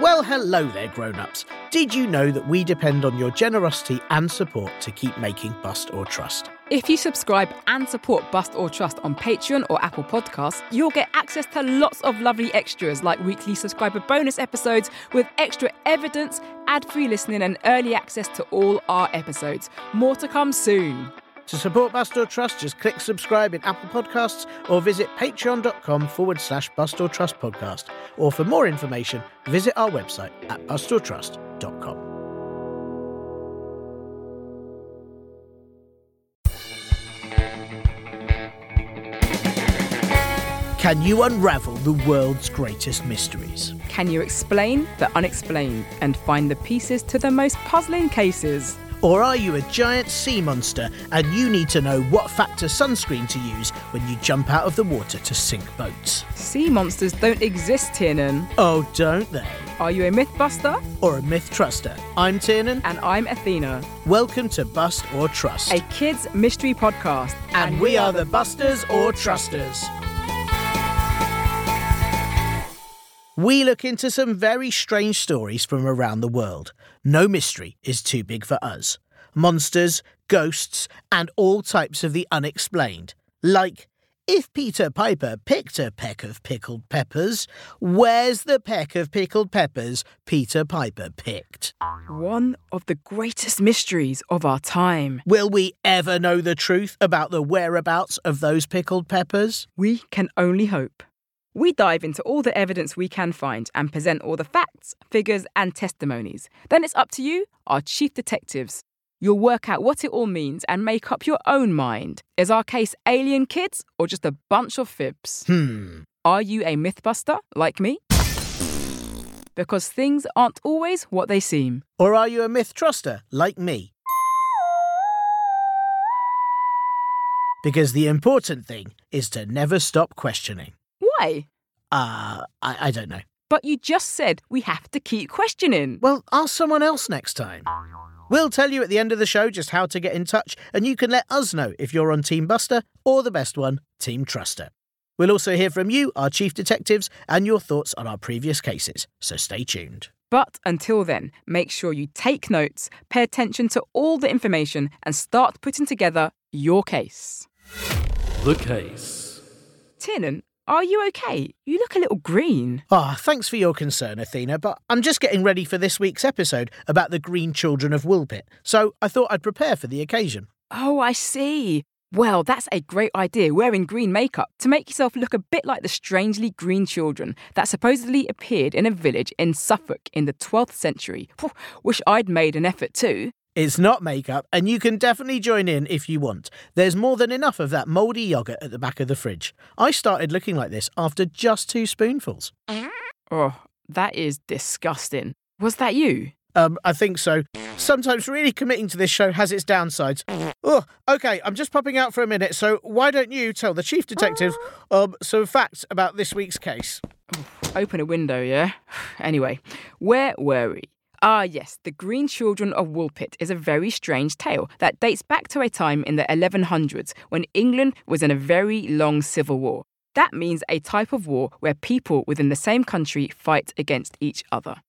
Well, hello there, grown ups. Did you know that we depend on your generosity and support to keep making Bust or Trust? If you subscribe and support Bust or Trust on Patreon or Apple Podcasts, you'll get access to lots of lovely extras like weekly subscriber bonus episodes with extra evidence, ad free listening, and early access to all our episodes. More to come soon. To support Bust or Trust, just click subscribe in Apple Podcasts or visit patreon.com forward slash Bust or Trust podcast. Or for more information, visit our website at bustortrust.com. Can you unravel the world's greatest mysteries? Can you explain the unexplained and find the pieces to the most puzzling cases? Or are you a giant sea monster and you need to know what factor sunscreen to use when you jump out of the water to sink boats? Sea monsters don't exist, Tiernan. Oh, don't they? Are you a mythbuster? Or a myth truster? I'm Tiernan. And I'm Athena. Welcome to Bust or Trust, a kids' mystery podcast. And, we are the Busters or Trusters. We look into some very strange stories from around the world. No mystery is too big for us. Monsters, ghosts, and all types of the unexplained. Like, if Peter Piper picked a peck of pickled peppers, where's the peck of pickled peppers Peter Piper picked? One of the greatest mysteries of our time. Will we ever know the truth about the whereabouts of those pickled peppers? We can only hope. We dive into all the evidence we can find and present all the facts, figures, and testimonies. Then it's up to you, our chief detectives. You'll work out what it all means and make up your own mind. Is our case alien kids or just a bunch of fibs? Hmm. Are you a mythbuster like me? Because things aren't always what they seem. Or are you a myth truster like me? Because the important thing is to never stop questioning. Why? Uh, I, I don't know. But you just said we have to keep questioning. Well, ask someone else next time. We'll tell you at the end of the show just how to get in touch, and you can let us know if you're on Team Buster or the best one, Team Truster. We'll also hear from you, our chief detectives, and your thoughts on our previous cases, so stay tuned. But until then, make sure you take notes, pay attention to all the information, and start putting together your case. The case. Tiernan, are you okay? You look a little green. Ah, thanks for your concern, Athena, but I'm just getting ready for this week's episode about the green children of Woolpit, so I thought I'd prepare for the occasion. Oh, I see. Well, that's a great idea, wearing green makeup to make yourself look a bit like the strangely green children that supposedly appeared in a village in Suffolk in the 12th century. Wish I'd made an effort too. It's not makeup, and you can definitely join in if you want. There's more than enough of that mouldy yoghurt at the back of the fridge. I started looking like this after just two spoonfuls. Oh, that is disgusting. Was that you? Um, I think so. Sometimes really committing to this show has its downsides. Oh, okay, I'm just popping out for a minute, so why don't you tell the chief detective um, some facts about this week's case? Open a window, yeah? Anyway, where were we? Ah, yes, The Green Children of Woolpit is a very strange tale that dates back to a time in the 1100s when England was in a very long civil war. That means a type of war where people within the same country fight against each other.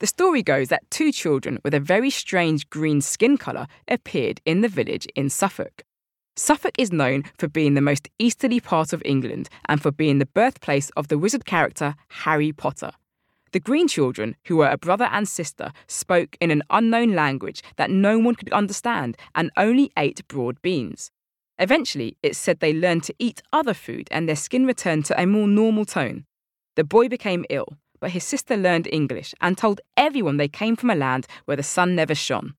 The story goes that two children with a very strange green skin colour appeared in the village in Suffolk. Suffolk is known for being the most easterly part of England and for being the birthplace of the wizard character Harry Potter. The Green children, who were a brother and sister, spoke in an unknown language that no one could understand and only ate broad beans. Eventually, it's said they learned to eat other food and their skin returned to a more normal tone. The boy became ill, but his sister learned English and told everyone they came from a land where the sun never shone.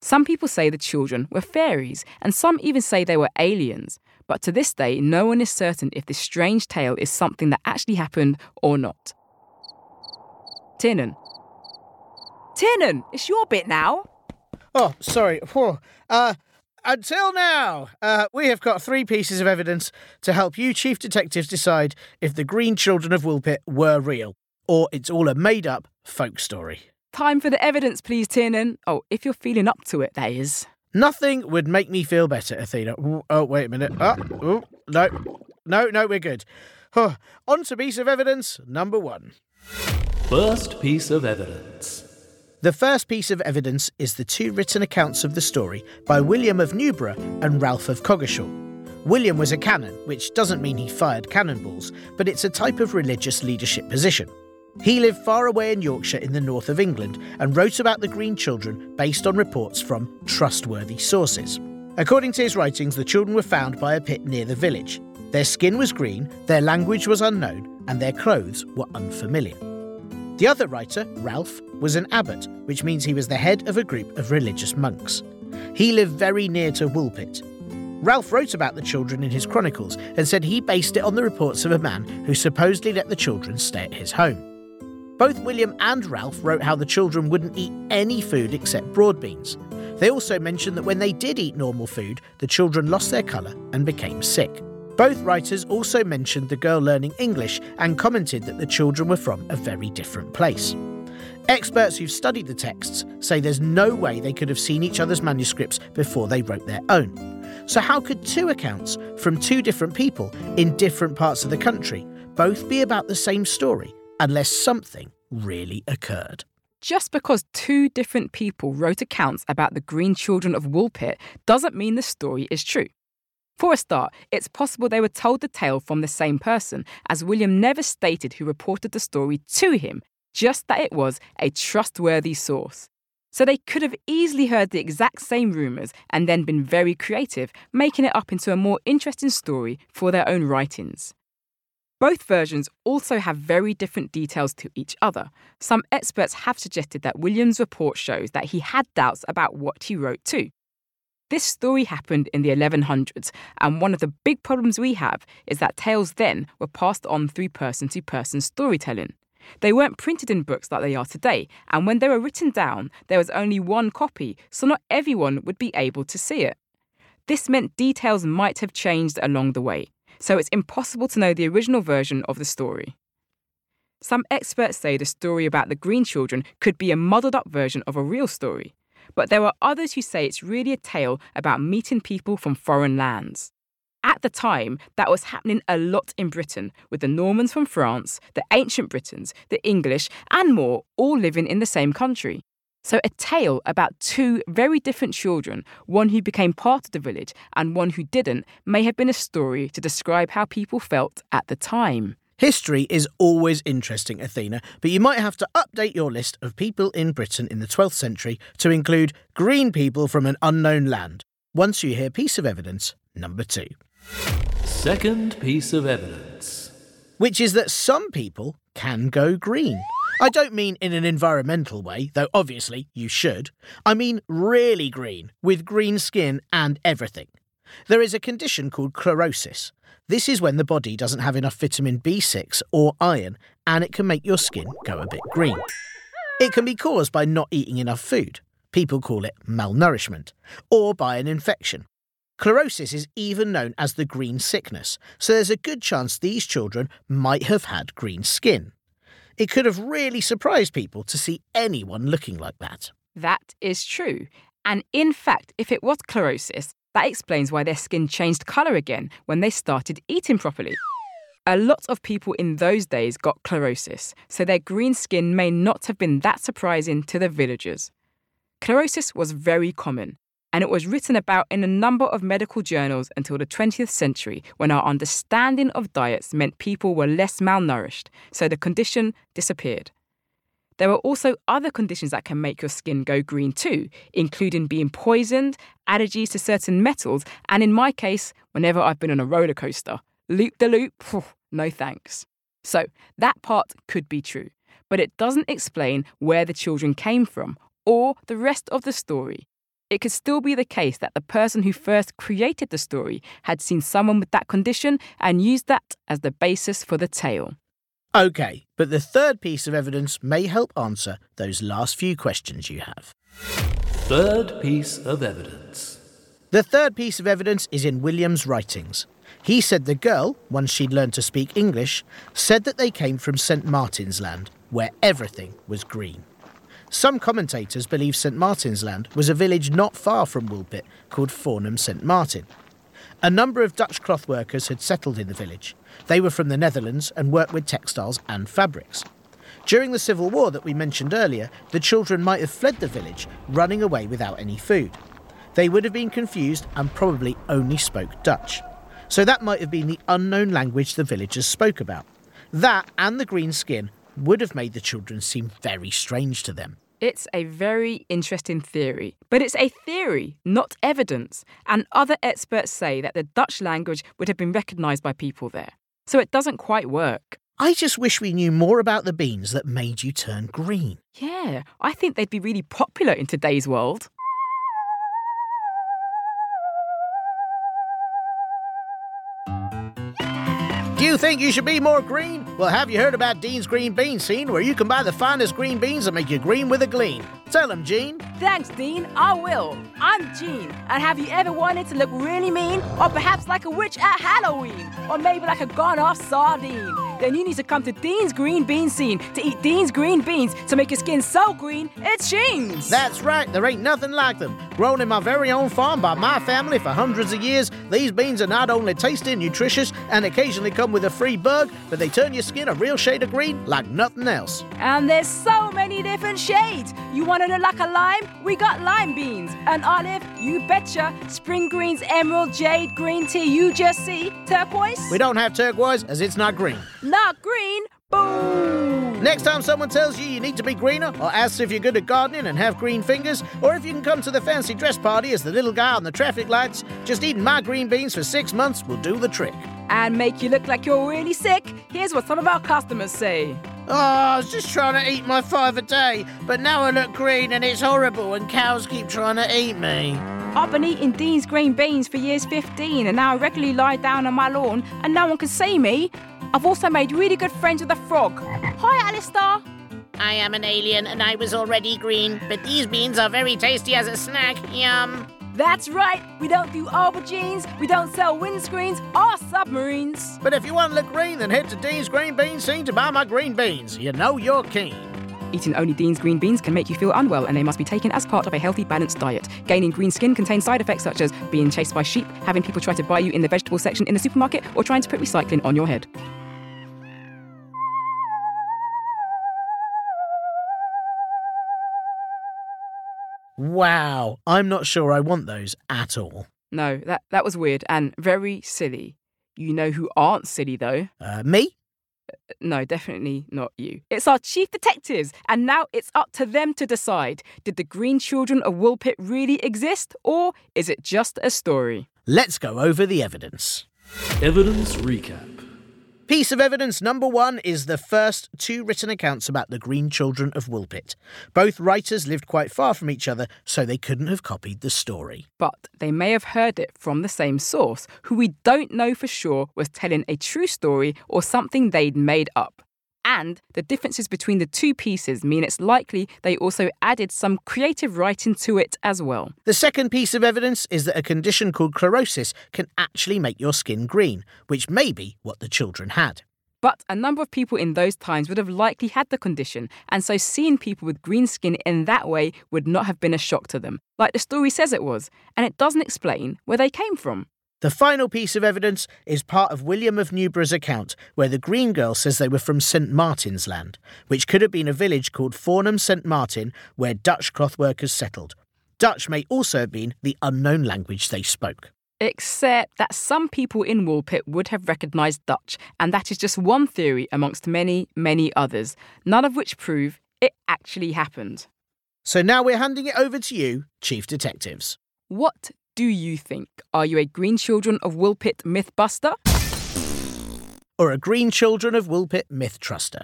Some people say the children were fairies, and some even say they were aliens, but to this day, no one is certain if this strange tale is something that actually happened or not. Tiernan. Tiernan, it's your bit now. Oh, sorry. Uh, until now, uh, we have got three pieces of evidence to help you, chief detectives, decide if the Green Children of Woolpit were real, or it's all a made up folk story. Time for the evidence, please, Tiernan. Oh, if you're feeling up to it, that is. Nothing would make me feel better, Athena. Oh, wait a minute. Oh, oh no. No, no, we're good. Oh, on to piece of evidence number one. First piece of evidence. The first piece of evidence is the two written accounts of the story by William of Newburgh and Ralph of Coggeshall. William was a canon, which doesn't mean he fired cannonballs, but it's a type of religious leadership position. He lived far away in Yorkshire in the north of England and wrote about the Green Children based on reports from trustworthy sources. According to his writings, the children were found by a pit near the village. Their skin was green, their language was unknown, and their clothes were unfamiliar. The other writer, Ralph, was an abbot, which means he was the head of a group of religious monks. He lived very near to Woolpit. Ralph wrote about the children in his chronicles and said he based it on the reports of a man who supposedly let the children stay at his home. Both William and Ralph wrote how the children wouldn't eat any food except broad beans. They also mentioned that when they did eat normal food, the children lost their colour and became sick. Both writers also mentioned the girl learning English and commented that the children were from a very different place. Experts who've studied the texts say there's no way they could have seen each other's manuscripts before they wrote their own. So, how could two accounts from two different people in different parts of the country both be about the same story unless something really occurred. Just because two different people wrote accounts about the green children of Woolpit doesn't mean the story is true. For a start, it's possible they were told the tale from the same person, as William never stated who reported the story to him, just that it was a trustworthy source. So they could have easily heard the exact same rumours and then been very creative, making it up into a more interesting story for their own writings. Both versions also have very different details to each other. Some experts have suggested that William's report shows that he had doubts about what he wrote too. This story happened in the 1100s, and one of the big problems we have is that tales then were passed on through person to person storytelling. They weren't printed in books like they are today, and when they were written down, there was only one copy, so not everyone would be able to see it. This meant details might have changed along the way so it's impossible to know the original version of the story. Some experts say the story about the Green Children could be a muddled up version of a real story, but there are others who say it's really a tale about meeting people from foreign lands. At the time, that was happening a lot in Britain, with the Normans from France, the ancient Britons, the English, and more all living in the same country. So, a tale about two very different children, one who became part of the village and one who didn't, may have been a story to describe how people felt at the time. History is always interesting, Athena, but you might have to update your list of people in Britain in the 12th century to include green people from an unknown land once you hear piece of evidence number two. Second piece of evidence. Which is that some people can go green. I don't mean in an environmental way, though obviously you should. I mean really green, with green skin and everything. There is a condition called chlorosis. This is when the body doesn't have enough vitamin B6 or iron, and it can make your skin go a bit green. It can be caused by not eating enough food. People call it malnourishment, or by an infection. Chlorosis is even known as the green sickness, so there's a good chance these children might have had green skin. It could have really surprised people to see anyone looking like that. That is true. And in fact, if it was chlorosis, that explains why their skin changed colour again when they started eating properly. A lot of people in those days got chlorosis, so their green skin may not have been that surprising to the villagers. Chlorosis was very common, and it was written about in a number of medical journals until the 20th century when our understanding of diets meant people were less malnourished, so the condition disappeared. There are also other conditions that can make your skin go green too, including being poisoned, allergies to certain metals, and in my case, whenever I've been on a roller coaster. Loop the loop, no thanks. So, that part could be true, but it doesn't explain where the children came from or the rest of the story it could still be the case that the person who first created the story had seen someone with that condition and used that as the basis for the tale. OK, but the third piece of evidence may help answer those last few questions you have. Third piece of evidence. The third piece of evidence is in William's writings. He said the girl, once she'd learned to speak English, said that they came from St. Martin's Land, where everything was green. Some commentators believe St Martin's Land was a village not far from Woolpit called Fornham St Martin. A number of Dutch cloth workers had settled in the village. They were from the Netherlands and worked with textiles and fabrics. During the Civil War that we mentioned earlier, the children might have fled the village, running away without any food. They would have been confused and probably only spoke Dutch. So that might have been the unknown language the villagers spoke about. That and the green skin would have made the children seem very strange to them. It's a very interesting theory, but it's a theory, not evidence. And other experts say that the Dutch language would have been recognised by people there. So it doesn't quite work. I just wish we knew more about the beans that made you turn green. Yeah, I think they'd be really popular in today's world. Do you think you should be more green? Well, have you heard about Dean's Green Bean Scene, where you can buy the finest green beans that make you green with a gleam? Tell them, Gene. Thanks, Dean. I will. I'm Jean. And have you ever wanted to look really mean? Or perhaps like a witch at Halloween? Or maybe like a gone off sardine? Then you need to come to Dean's Green Bean Scene to eat Dean's green beans to make your skin so green, it's Sheen's. That's right, there ain't nothing like them. Grown in my very own farm by my family for hundreds of years, these beans are not only tasty and nutritious and occasionally come with a free bug, but they turn your skin a real shade of green like nothing else. And there's so many different shades. You want to look like a lime? We got lime beans. An olive? You betcha. Spring greens, emerald, jade, green tea, you just see. Turquoise? We don't have turquoise as it's not green. Not green? Boom! Next time someone tells you you need to be greener, or asks if you're good at gardening and have green fingers, or if you can come to the fancy dress party as the little guy on the traffic lights, just eating my green beans for six months will do the trick. And make you look like you're really sick? Here's what some of our customers say. Oh, I was just trying to eat my five a day, but now I look green and it's horrible, and cows keep trying to eat me. I've been eating Dean's green beans for years 15, and now I regularly lie down on my lawn and no one can see me. I've also made really good friends with a frog. Hi, Alistair. I am an alien and I was already green, but these beans are very tasty as a snack. Yum. That's right, we don't do aubergines, we don't sell windscreens or submarines. But if you want to look green, then head to Dean's Green Bean Scene to buy my green beans. You know you're keen. Eating only Dean's green beans can make you feel unwell and they must be taken as part of a healthy, balanced diet. Gaining green skin contains side effects such as being chased by sheep, having people try to buy you in the vegetable section in the supermarket, or trying to put recycling on your head. Wow, I'm not sure I want those at all. No, that, that was weird and very silly. You know who aren't silly though? Uh, me? No, definitely not you. It's our chief detectives, and now it's up to them to decide did the green children of Woolpit really exist, or is it just a story? Let's go over the evidence. Evidence recap. Piece of evidence number one is the first two written accounts about the Green Children of Woolpit. Both writers lived quite far from each other, so they couldn't have copied the story. But they may have heard it from the same source, who we don't know for sure was telling a true story or something they'd made up. And the differences between the two pieces mean it's likely they also added some creative writing to it as well. The second piece of evidence is that a condition called chlorosis can actually make your skin green, which may be what the children had. But a number of people in those times would have likely had the condition, and so seeing people with green skin in that way would not have been a shock to them, like the story says it was, and it doesn't explain where they came from. The final piece of evidence is part of William of Newburgh's account, where the Green Girl says they were from St Martin's Land, which could have been a village called Fornham St Martin, where Dutch cloth workers settled. Dutch may also have been the unknown language they spoke. Except that some people in Woolpit would have recognised Dutch, and that is just one theory amongst many, many others, none of which prove it actually happened. So now we're handing it over to you, Chief Detectives. What do you think? Are you a Green Children of Woolpit mythbuster? Or a Green Children of Woolpit myth truster?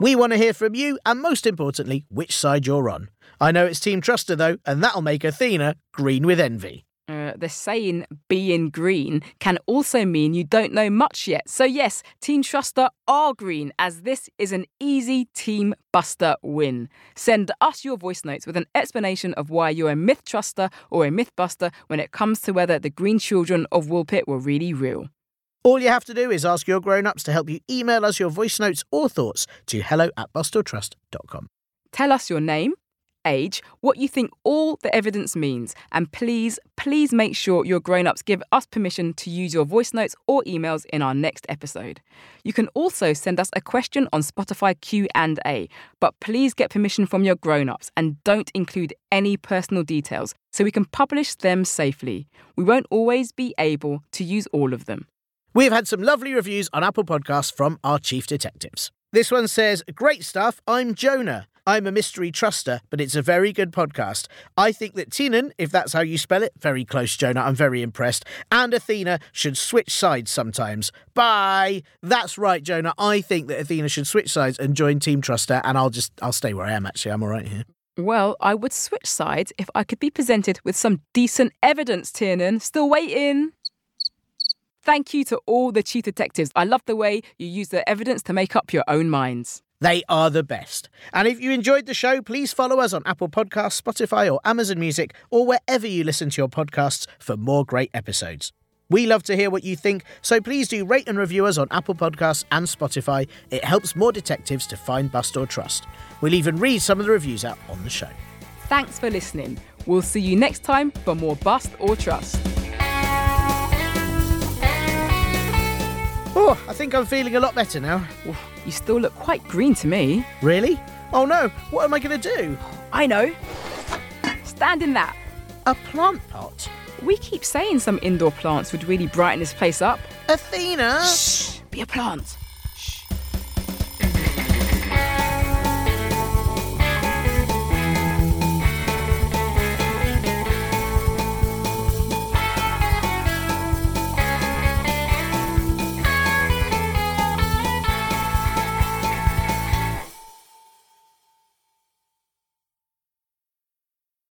We want to hear from you, and most importantly, which side you're on. I know it's Team Truster though, and that'll make Athena green with envy. Uh, the saying being green can also mean you don't know much yet. So, yes, Team Truster are green, as this is an easy Team Buster win. Send us your voice notes with an explanation of why you're a myth truster or a myth buster when it comes to whether the green children of Woolpit were really real. All you have to do is ask your grown ups to help you email us your voice notes or thoughts to hello at bustortrust.com. Tell us your name, age what you think all the evidence means. And please, please make sure your grown-ups give us permission to use your voice notes or emails in our next episode. You can also send us a question on Spotify Q&A, but please get permission from your grown-ups and don't include any personal details so we can publish them safely. We won't always be able to use all of them. We've had some lovely reviews on Apple Podcasts from our chief detectives. This one says, Great stuff. I'm Jonah. I'm a mystery truster, but it's a very good podcast. I think that Tinan, if that's how you spell it, very close, Jonah, I'm very impressed, and Athena should switch sides sometimes. Bye. That's right, Jonah. I think that Athena should switch sides and join Team Truster, and I'll just, I'll stay where I am, actually. I'm all right here. Well, I would switch sides if I could be presented with some decent evidence, Tiernan. Still waiting. Thank you to all the chief detectives. I love the way you use the evidence to make up your own minds. They are the best. And if you enjoyed the show, please follow us on Apple Podcasts, Spotify, or Amazon Music, or wherever you listen to your podcasts for more great episodes. We love to hear what you think, so please do rate and review us on Apple Podcasts and Spotify. It helps more detectives to find, bust, or trust. We'll even read some of the reviews out on the show. Thanks for listening. We'll see you next time for more Bust or Trust. Oh, I think I'm feeling a lot better now. You still look quite green to me. Really? Oh no, what am I going to do? I know. Stand in that. A plant pot? We keep saying some indoor plants would really brighten this place up. Athena? Shh, be a plant.